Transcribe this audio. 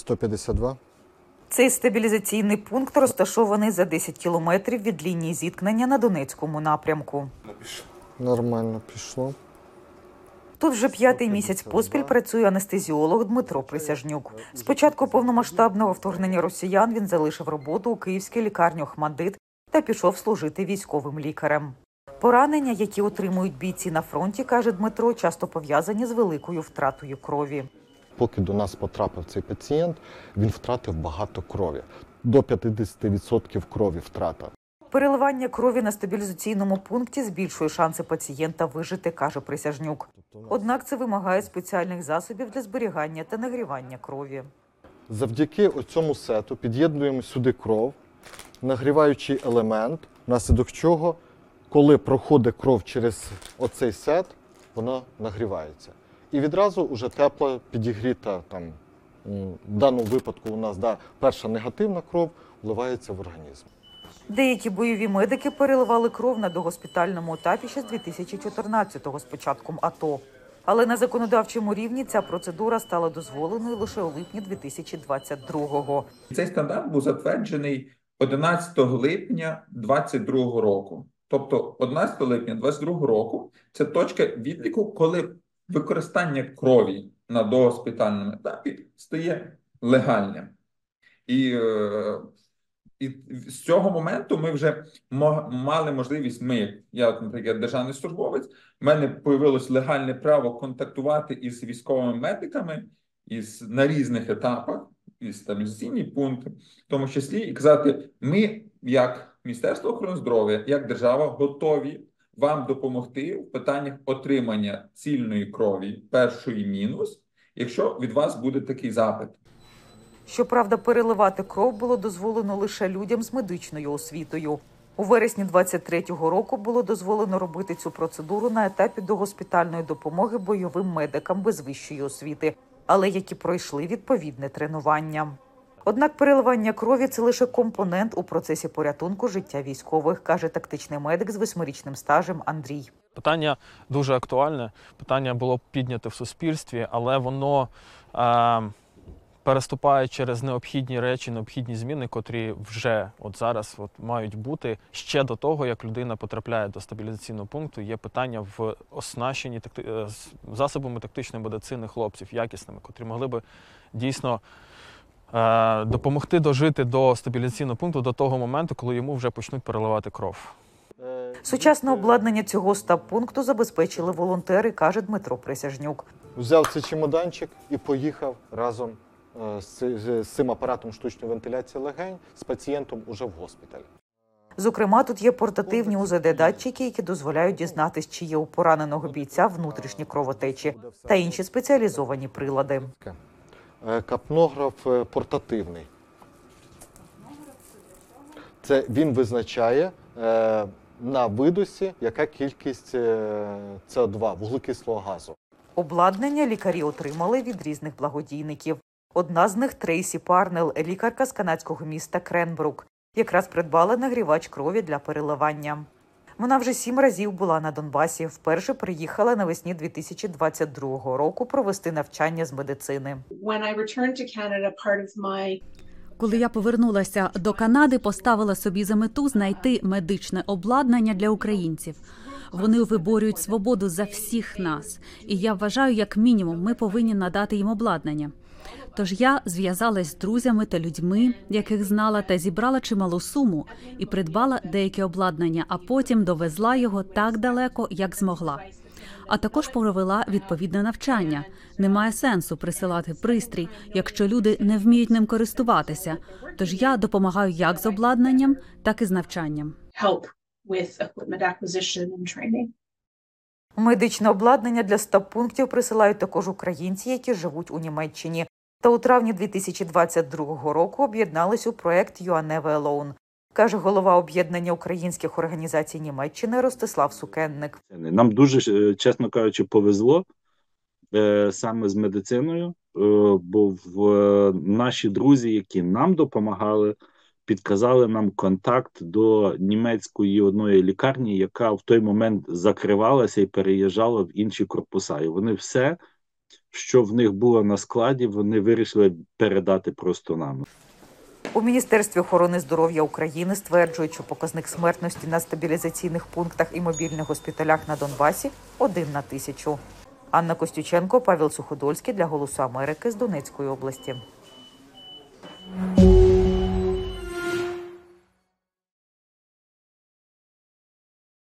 152. Цей стабілізаційний пункт розташований за 10 кілометрів від лінії зіткнення на Донецькому напрямку. Нормально пішло. Тут вже п'ятий місяць поспіль працює анестезіолог Дмитро Присяжнюк. З початку повномасштабного вторгнення росіян він залишив роботу у київській лікарні Охмадит та пішов служити військовим лікарем. Поранення, які отримують бійці на фронті, каже Дмитро, часто пов'язані з великою втратою крові. Поки до нас потрапив цей пацієнт, він втратив багато крові. До 50% крові втрата. Переливання крові на стабілізаційному пункті збільшує шанси пацієнта вижити, каже Присяжнюк. Однак це вимагає спеціальних засобів для зберігання та нагрівання крові. Завдяки цьому сету під'єднуємо сюди кров, нагріваючий елемент, внаслідок чого, коли проходить кров через оцей сет, вона нагрівається. І відразу вже тепла, підігріта там. В даному випадку у нас да, перша негативна кров вливається в організм. Деякі бойові медики переливали кров на догоспітальному етапі ще з 2014-го з початком АТО. Але на законодавчому рівні ця процедура стала дозволеною лише у липні 2022-го. Цей стандарт був затверджений 11 липня 2022 року. Тобто 11 липня 2022 року це точка відліку, коли використання крові на догоспітальному етапі стає легальним. І, е, і з цього моменту ми вже мали можливість. Ми, я, наприклад, державний службовець, в мене появилось легальне право контактувати із військовими медиками із на різних етапах, і стабілізаційні пункти, в тому числі і казати: ми, як Міністерство охорони здоров'я, як держава, готові вам допомогти в питаннях отримання цільної крові першої мінус, якщо від вас буде такий запит. Щоправда, переливати кров було дозволено лише людям з медичною освітою. У вересні 23-го року було дозволено робити цю процедуру на етапі догоспітальної допомоги бойовим медикам без вищої освіти, але які пройшли відповідне тренування. Однак переливання крові це лише компонент у процесі порятунку життя військових, каже тактичний медик з восьмирічним стажем Андрій. Питання дуже актуальне. Питання було підняте в суспільстві, але воно е, переступає через необхідні речі, необхідні зміни, котрі вже от зараз от мають бути ще до того, як людина потрапляє до стабілізаційного пункту. Є питання в оснащенні такти... е, засобами тактичної медицини хлопців, якісними, котрі могли би дійсно. Е, Допомогти дожити до стабілізаційного пункту до того моменту, коли йому вже почнуть переливати кров. Сучасне обладнання цього стаб-пункту забезпечили волонтери, каже Дмитро Присяжнюк. Взяв цей чемоданчик і поїхав разом е, з, з цим апаратом штучної вентиляції легень з пацієнтом уже в госпіталь. Зокрема, тут є портативні УЗД-датчики, які дозволяють дізнатись, чи є у пораненого бійця внутрішні кровотечі та інші спеціалізовані прилади. Е, Капнограф е, портативний. Це він визначає е, на видосі, яка кількість е, СО2, вуглекислого газу. Обладнання лікарі отримали від різних благодійників. Одна з них Трейсі Парнел, лікарка з канадського міста Кренбрук, якраз придбала нагрівач крові для переливання. Вона вже сім разів була на Донбасі. Вперше приїхала навесні 2022 року провести навчання з медицини. when I returned to Canada, part of my Коли я повернулася до Канади, поставила собі за мету знайти медичне обладнання для українців. Вони виборюють свободу за всіх нас, і я вважаю, як мінімум, ми повинні надати їм обладнання. Тож я зв'язалась з друзями та людьми, яких знала, та зібрала чималу суму і придбала деяке обладнання, а потім довезла його так далеко, як змогла. А також провела відповідне навчання. Немає сенсу присилати пристрій, якщо люди не вміють ним користуватися. Тож я допомагаю як з обладнанням, так і з навчанням. Медичне обладнання для стаб-пунктів присилають також українці, які живуть у Німеччині. Та у травні 2022 року об'єднались у проект «You alone», каже голова об'єднання українських організацій Німеччини Ростислав Сукенник. Нам дуже, е, чесно кажучи, повезло е, саме з медициною, е, бо в наші друзі, які нам допомагали, підказали нам контакт до німецької одної лікарні, яка в той момент закривалася і переїжджала в інші корпуса. І вони все що в них було на складі, вони вирішили передати просто нам. У Міністерстві охорони здоров'я України стверджують, що показник смертності на стабілізаційних пунктах і мобільних госпіталях на Донбасі один на тисячу. Анна Костюченко, Павел Суходольський для Голосу Америки з Донецької області.